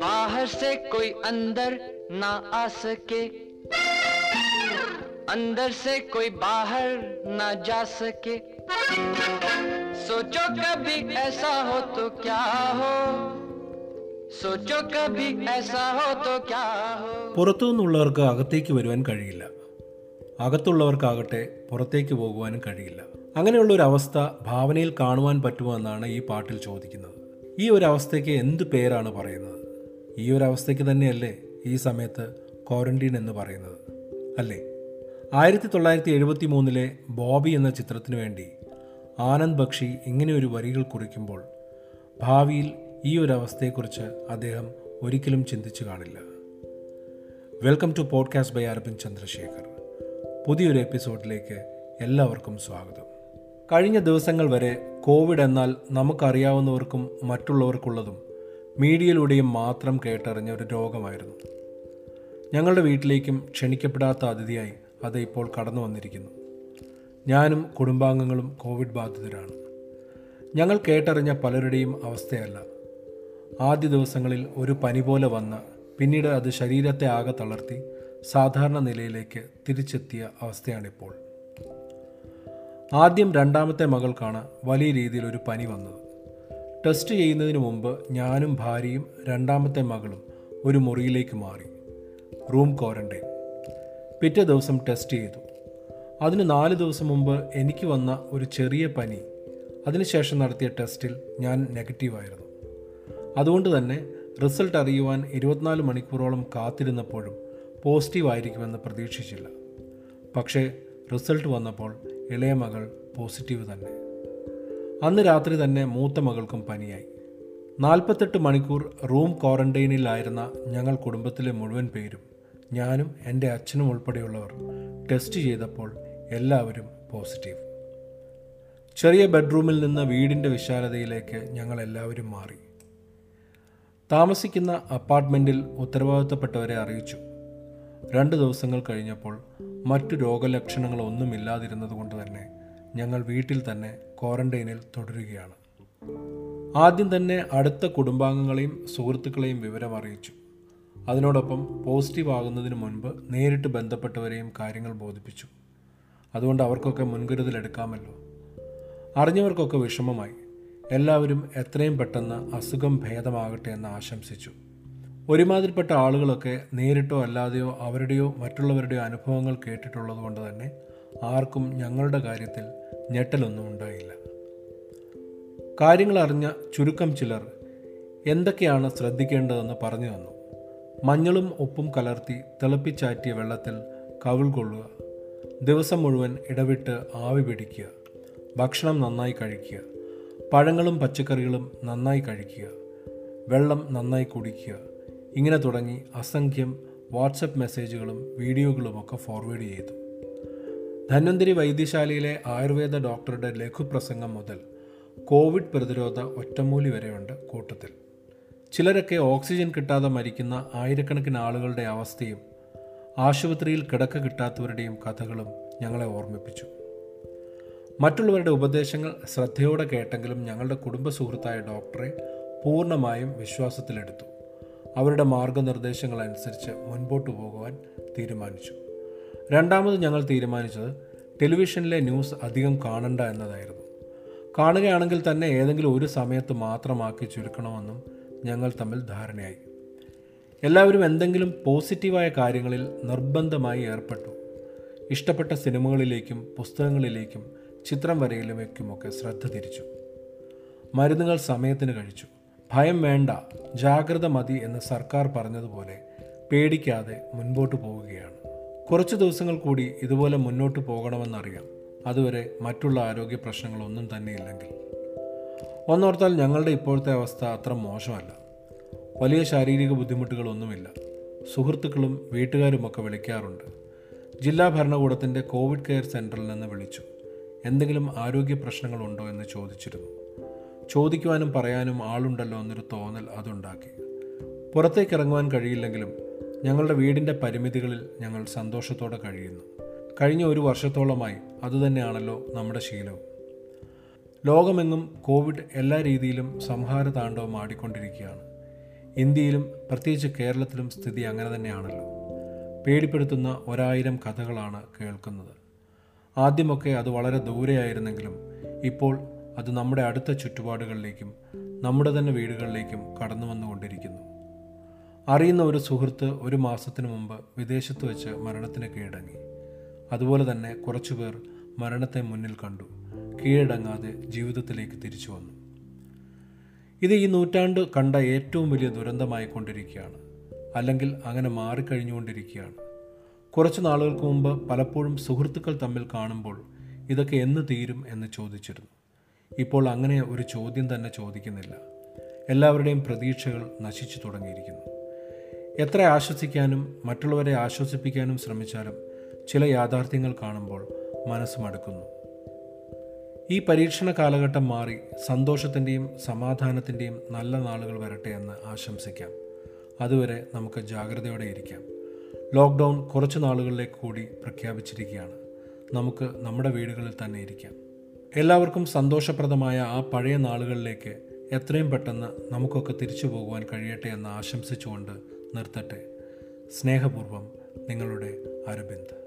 बाहर से कोई अंदर ना आ सके अंदर से कोई बाहर ना जा सके सोचो कभी ऐसा हो तो क्या हो सोचो कभी ऐसा हो तो क्या हो പുറത്തു നിന്നുള്ളവർക്ക് അകത്തേക്ക് വരുവാൻ കഴിയില്ല അകത്തുള്ളവർക്കാകട്ടെ പുറത്തേക്ക് പോകുവാനും കഴിയില്ല അങ്ങനെയുള്ള ഒരു അവസ്ഥ ഭാവനയിൽ കാണുവാൻ പറ്റുമോ എന്നാണ് ഈ പാട്ടിൽ ചോദിക്കുന്നത്. ഈ ഒരു അവസ്ഥയ്ക്ക് എന്ത് പേരാണ് പറയുന്നത്? ഈ ഒരു അവസ്ഥയ്ക്ക് തന്നെയല്ലേ ഈ സമയത്ത് ക്വാറന്റീൻ എന്ന് പറയുന്നത് അല്ലേ? ആയിരത്തി തൊള്ളായിരത്തി എഴുപത്തി മൂന്നിലെ ബോബി എന്ന ചിത്രത്തിനു വേണ്ടി ആനന്ദ് ബക്ഷി ഇങ്ങനെയൊരു വരികൾ കുറിക്കുമ്പോൾ ഭാവിയിൽ ഈ ഒരു അവസ്ഥയെക്കുറിച്ച് അദ്ദേഹം ഒരിക്കലും ചിന്തിച്ചു കാണില്ല. Welcome to podcast by Aravind Chandrashekhar. പുതിയൊരു എപ്പിസോഡിലേക്ക് എല്ലാവർക്കും സ്വാഗതം. കഴിഞ്ഞ ദിവസങ്ങൾ വരെ കോവിഡ് എന്നാൽ നമുക്കറിയാവുന്നവർക്കും മറ്റുള്ളവർക്കുള്ളതും മീഡിയയിലൂടെയും മാത്രം കേട്ടറിഞ്ഞ ഒരു രോഗമായിരുന്നു. ഞങ്ങളുടെ വീട്ടിലേക്കും ക്ഷണിക്കപ്പെടാത്ത അതിഥിയായി അത് ഇപ്പോൾ കടന്നു വന്നിരിക്കുന്നു. ഞാനും കുടുംബാംഗങ്ങളും കോവിഡ് ബാധിതരാണ്. ഞങ്ങൾ കേട്ടറിഞ്ഞ പലരുടെയും അവസ്ഥയല്ല. ആദ്യ ദിവസങ്ങളിൽ ഒരു പനി പോലെ വന്ന് പിന്നീട് അത് ശരീരത്തെ ആകെ തളർത്തി സാധാരണ നിലയിലേക്ക് തിരിച്ചെത്തിയ അവസ്ഥയാണിപ്പോൾ. ആദ്യം രണ്ടാമത്തെ മകൾക്കാണ് വലിയ രീതിയിൽ ഒരു പനി വന്നത്. ടെസ്റ്റ് ചെയ്യുന്നതിന് മുമ്പ് ഞാനും ഭാര്യയും രണ്ടാമത്തെ മകളും ഒരു മുറിയിലേക്ക് മാറി. റൂം ക്വാറന്റൈൻ പിറ്റേ ദിവസം ടെസ്റ്റ് ചെയ്തു. അതിന് നാല് ദിവസം മുമ്പ് എനിക്ക് വന്ന ഒരു ചെറിയ പനി. അതിനുശേഷം നടത്തിയ ടെസ്റ്റിൽ ഞാൻ നെഗറ്റീവായിരുന്നു അതുകൊണ്ട് തന്നെ റിസൾട്ട് അറിയുവാൻ ഇരുപത്തിനാല് മണിക്കൂറോളം കാത്തിരുന്നപ്പോഴും പോസിറ്റീവ് ആയിരിക്കുമെന്ന് പ്രതീക്ഷിച്ചില്ല. പക്ഷേ റിസൾട്ട് വന്നപ്പോൾ ഇളയ മകൾ പോസിറ്റീവ് തന്നെ. അന്ന് രാത്രി തന്നെ മൂത്ത മകൾക്കും പനിയായി. നാൽപ്പത്തെട്ട് മണിക്കൂർ റൂം ക്വാറന്റൈനിലായിരുന്ന ഞങ്ങൾ കുടുംബത്തിലെ മുഴുവൻ പേരും ഞാനും എന്റെ അച്ഛനും ഉൾപ്പെടെയുള്ളവർ ടെസ്റ്റ് ചെയ്തപ്പോൾ എല്ലാവരും പോസിറ്റീവ്. ചെറിയ ബെഡ്റൂമിൽ നിന്ന് വീടിന്റെ വിശാലതയിലേക്ക് ഞങ്ങൾ എല്ലാവരും മാറി. താമസിക്കുന്ന അപ്പാർട്ട്മെന്റിൽ ഉത്തരവാദിത്തപ്പെട്ടവരെ അറിയിച്ചു. രണ്ട് ദിവസങ്ങൾ കഴിഞ്ഞപ്പോൾ മറ്റു രോഗലക്ഷണങ്ങളൊന്നുമില്ലാതിരുന്നത് കൊണ്ട് തന്നെ ഞങ്ങൾ വീട്ടിൽ തന്നെ ക്വാറന്റൈനിൽ തുടരുകയാണ്. ആദ്യം തന്നെ അടുത്ത കുടുംബാംഗങ്ങളെയും സുഹൃത്തുക്കളെയും വിവരം അറിയിച്ചു. അതിനോടൊപ്പം പോസിറ്റീവ് ആകുന്നതിന് മുൻപ് നേരിട്ട് ബന്ധപ്പെട്ടവരെയും കാര്യങ്ങൾ ബോധിപ്പിച്ചു. അതുകൊണ്ട് അവർക്കൊക്കെ മുൻകരുതൽ എടുക്കാമല്ലോ അറിഞ്ഞവർക്കൊക്കെ വിഷമമായി. എല്ലാവരും എത്രയും പെട്ടെന്ന് അസുഖം ഭേദമാകട്ടെ എന്ന് ആശംസിച്ചു. ഒരുമാതിരിപ്പെട്ട ആളുകളൊക്കെ നേരിട്ടോ അല്ലാതെയോ അവരുടെയോ മറ്റുള്ളവരുടെയോ അനുഭവങ്ങൾ കേട്ടിട്ടുള്ളത് കൊണ്ട് തന്നെ ആർക്കും ഞങ്ങളുടെ കാര്യത്തിൽ ഞെട്ടലൊന്നും ഉണ്ടായില്ല. കാര്യങ്ങൾ അറിഞ്ഞ ചുരുക്കം ചിലർ എന്തൊക്കെയാണ് ശ്രദ്ധിക്കേണ്ടതെന്ന് പറഞ്ഞു തന്നു. മഞ്ഞളും ഉപ്പും കലർത്തി തിളപ്പിച്ചാറ്റിയ വെള്ളത്തിൽ കവിൾ കൊള്ളുക ദിവസം മുഴുവൻ ഇടവിട്ട് ആവി പിടിക്കുക ഭക്ഷണം നന്നായി കഴിക്കുക പഴങ്ങളും പച്ചക്കറികളും നന്നായി കഴിക്കുക വെള്ളം നന്നായി കുടിക്കുക ഇങ്ങനെ തുടങ്ങി അസംഖ്യം വാട്സപ്പ് മെസ്സേജുകളും വീഡിയോകളുമൊക്കെ ഫോർവേഡ് ചെയ്തു. ധന്വന്തരി വൈദ്യശാലയിലെ ആയുർവേദ ഡോക്ടറുടെ ലഘുപ്രസംഗം മുതൽ കോവിഡ് പ്രതിരോധ ഒറ്റമൂലി വരെയുണ്ട് കൂട്ടത്തിൽ. ചിലരൊക്കെ ഓക്സിജൻ കിട്ടാതെ മരിക്കുന്ന ആയിരക്കണക്കിന് ആളുകളുടെ അവസ്ഥയും ആശുപത്രിയിൽ കിടക്ക കിട്ടാത്തവരുടെയും കഥകളും ഞങ്ങളെ ഓർമ്മിപ്പിച്ചു. മറ്റുള്ളവരുടെ ഉപദേശങ്ങൾ ശ്രദ്ധയോടെ കേട്ടെങ്കിലും ഞങ്ങളുടെ കുടുംബ സുഹൃത്തായ ഡോക്ടറെ പൂർണമായും വിശ്വാസത്തിലെടുത്തു. അവരുടെ മാർഗനിർദ്ദേശങ്ങൾ അനുസരിച്ച് മുൻപോട്ട് പോകുവാൻ തീരുമാനിച്ചു. രണ്ടാമത് ഞങ്ങൾ തീരുമാനിച്ചത് ടെലിവിഷനിലെ ന്യൂസ് അധികം കാണണ്ട എന്നതായിരുന്നു. കാണുകയാണെങ്കിൽ തന്നെ ഏതെങ്കിലും ഒരു സമയത്ത് മാത്രമാക്കി ചുരുക്കണമെന്നും ഞങ്ങൾ തമ്മിൽ ധാരണയായി. എല്ലാവരും എന്തെങ്കിലും പോസിറ്റീവായ കാര്യങ്ങളിൽ നിർബന്ധമായി ഏർപ്പെട്ടു. ഇഷ്ടപ്പെട്ട സിനിമകളിലേക്കും പുസ്തകങ്ങളിലേക്കും ചിത്രം വരയിലേക്കുമൊക്കെ ശ്രദ്ധ തിരിച്ചു. മരുന്നുകൾ സമയത്തിന് കഴിച്ചു. ഭയം വേണ്ട ജാഗ്രത മതി എന്ന് സർക്കാർ പറഞ്ഞതുപോലെ പേടിക്കാതെ മുൻപോട്ട് പോവുകയാണ്. കുറച്ച് ദിവസങ്ങൾ കൂടി ഇതുപോലെ മുന്നോട്ട് പോകണമെന്നറിയാം. അതുവരെ മറ്റുള്ള ആരോഗ്യ പ്രശ്നങ്ങളൊന്നും തന്നെ ഇല്ലെങ്കിൽ. ഒന്നോർത്താൽ ഞങ്ങളുടെ ഇപ്പോഴത്തെ അവസ്ഥ അത്ര മോശമല്ല. വലിയ ശാരീരിക ബുദ്ധിമുട്ടുകളൊന്നുമില്ല. സുഹൃത്തുക്കളും വീട്ടുകാരുമൊക്കെ വിളിക്കാറുണ്ട്. ജില്ലാ ഭരണകൂടത്തിന്റെ കോവിഡ് കെയർ സെന്ററിൽ നിന്ന് വിളിച്ചു. എന്തെങ്കിലും ആരോഗ്യ പ്രശ്നങ്ങളുണ്ടോ എന്ന് ചോദിച്ചിരുന്നു. ചോദിക്കുവാനും പറയാനും ആളുണ്ടല്ലോ എന്നൊരു തോന്നൽ അതുണ്ടാക്കി. പുറത്തേക്ക് ഇറങ്ങുവാൻ കഴിയില്ലെങ്കിലും ഞങ്ങളുടെ വീടിന്റെ പരിമിതികളിൽ ഞങ്ങൾ സന്തോഷത്തോടെ കഴിയുന്നു. കഴിഞ്ഞ ഒരു വർഷത്തോളമായി അതുതന്നെയാണല്ലോ നമ്മുടെ ശീലവും. ലോകമെങ്ങും കോവിഡ് എല്ലാ രീതിയിലും സംഹാര താണ്ഡവം ആടിക്കൊണ്ടിരിക്കുകയാണ്. ഇന്ത്യയിലും പ്രത്യേകിച്ച് കേരളത്തിലും സ്ഥിതി അങ്ങനെ തന്നെയാണല്ലോ. പേടിപ്പെടുത്തുന്ന ഒരായിരം കഥകളാണ് കേൾക്കുന്നത്. ആദ്യമൊക്കെ അത് വളരെ ദൂരെയായിരുന്നെങ്കിലും ഇപ്പോൾ അത് നമ്മുടെ അടുത്ത ചുറ്റുപാടുകളിലേക്കും നമ്മുടെ തന്നെ വീടുകളിലേക്കും കടന്നു വന്നുകൊണ്ടിരിക്കുന്നു. അറിയുന്ന ഒരു സുഹൃത്ത് ഒരു മാസത്തിനു മുമ്പ് വിദേശത്ത് വെച്ച് മരണത്തിന് കീഴടങ്ങി. അതുപോലെ തന്നെ കുറച്ചുപേർ മരണത്തെ മുന്നിൽ കണ്ടു കീഴടങ്ങാതെ ജീവിതത്തിലേക്ക് തിരിച്ചു വന്നു. ഇത് ഈ നൂറ്റാണ്ട് കണ്ട ഏറ്റവും വലിയ ദുരന്തമായി കൊണ്ടിരിക്കുകയാണ് അല്ലെങ്കിൽ അങ്ങനെ മാറിക്കഴിഞ്ഞുകൊണ്ടിരിക്കുകയാണ്. കുറച്ച് നാളുകൾക്ക് മുമ്പ് പലപ്പോഴും സുഹൃത്തുക്കൾ തമ്മിൽ കാണുമ്പോൾ ഇതൊക്കെ എന്ന് തീരും എന്ന് ചോദിച്ചിരുന്നു. ഇപ്പോൾ അങ്ങനെ ഒരു ചോദ്യം തന്നെ ചോദിക്കുന്നില്ല. എല്ലാവരുടെയും പ്രതീക്ഷകൾ നശിച്ചു തുടങ്ങിയിരിക്കുന്നു. എത്ര ആശ്വസിക്കാനും മറ്റുള്ളവരെ ആശ്വസിപ്പിക്കാനും ശ്രമിച്ചാലും ചില യാഥാർത്ഥ്യങ്ങൾ കാണുമ്പോൾ മനസ്സ് മടുക്കുന്നു. ഈ പരീക്ഷണ കാലഘട്ടം മാറി സന്തോഷത്തിന്റെയും സമാധാനത്തിന്റെയും നല്ല നാളുകൾ വരട്ടെ എന്ന് ആശംസിക്കാം. അതുവരെ നമുക്ക് ജാഗ്രതയോടെ ഇരിക്കാം. ലോക്ക്ഡൗൺ കുറച്ച് നാളുകളിലേക്ക് കൂടി പ്രഖ്യാപിച്ചിരിക്കുകയാണ്. നമുക്ക് നമ്മുടെ വീടുകളിൽ തന്നെ ഇരിക്കാം. എല്ലാവർക്കും സന്തോഷപ്രദമായ ആ പഴയ നാളുകളിലേക്ക് എത്രയും പെട്ടെന്ന് നമുക്കൊക്കെ തിരിച്ചു പോകുവാൻ കഴിയട്ടെ എന്ന് ആശംസിച്ചുകൊണ്ട് നിർത്തട്ടെ. സ്നേഹപൂർവം നിങ്ങളുടെ അരവിന്ദ്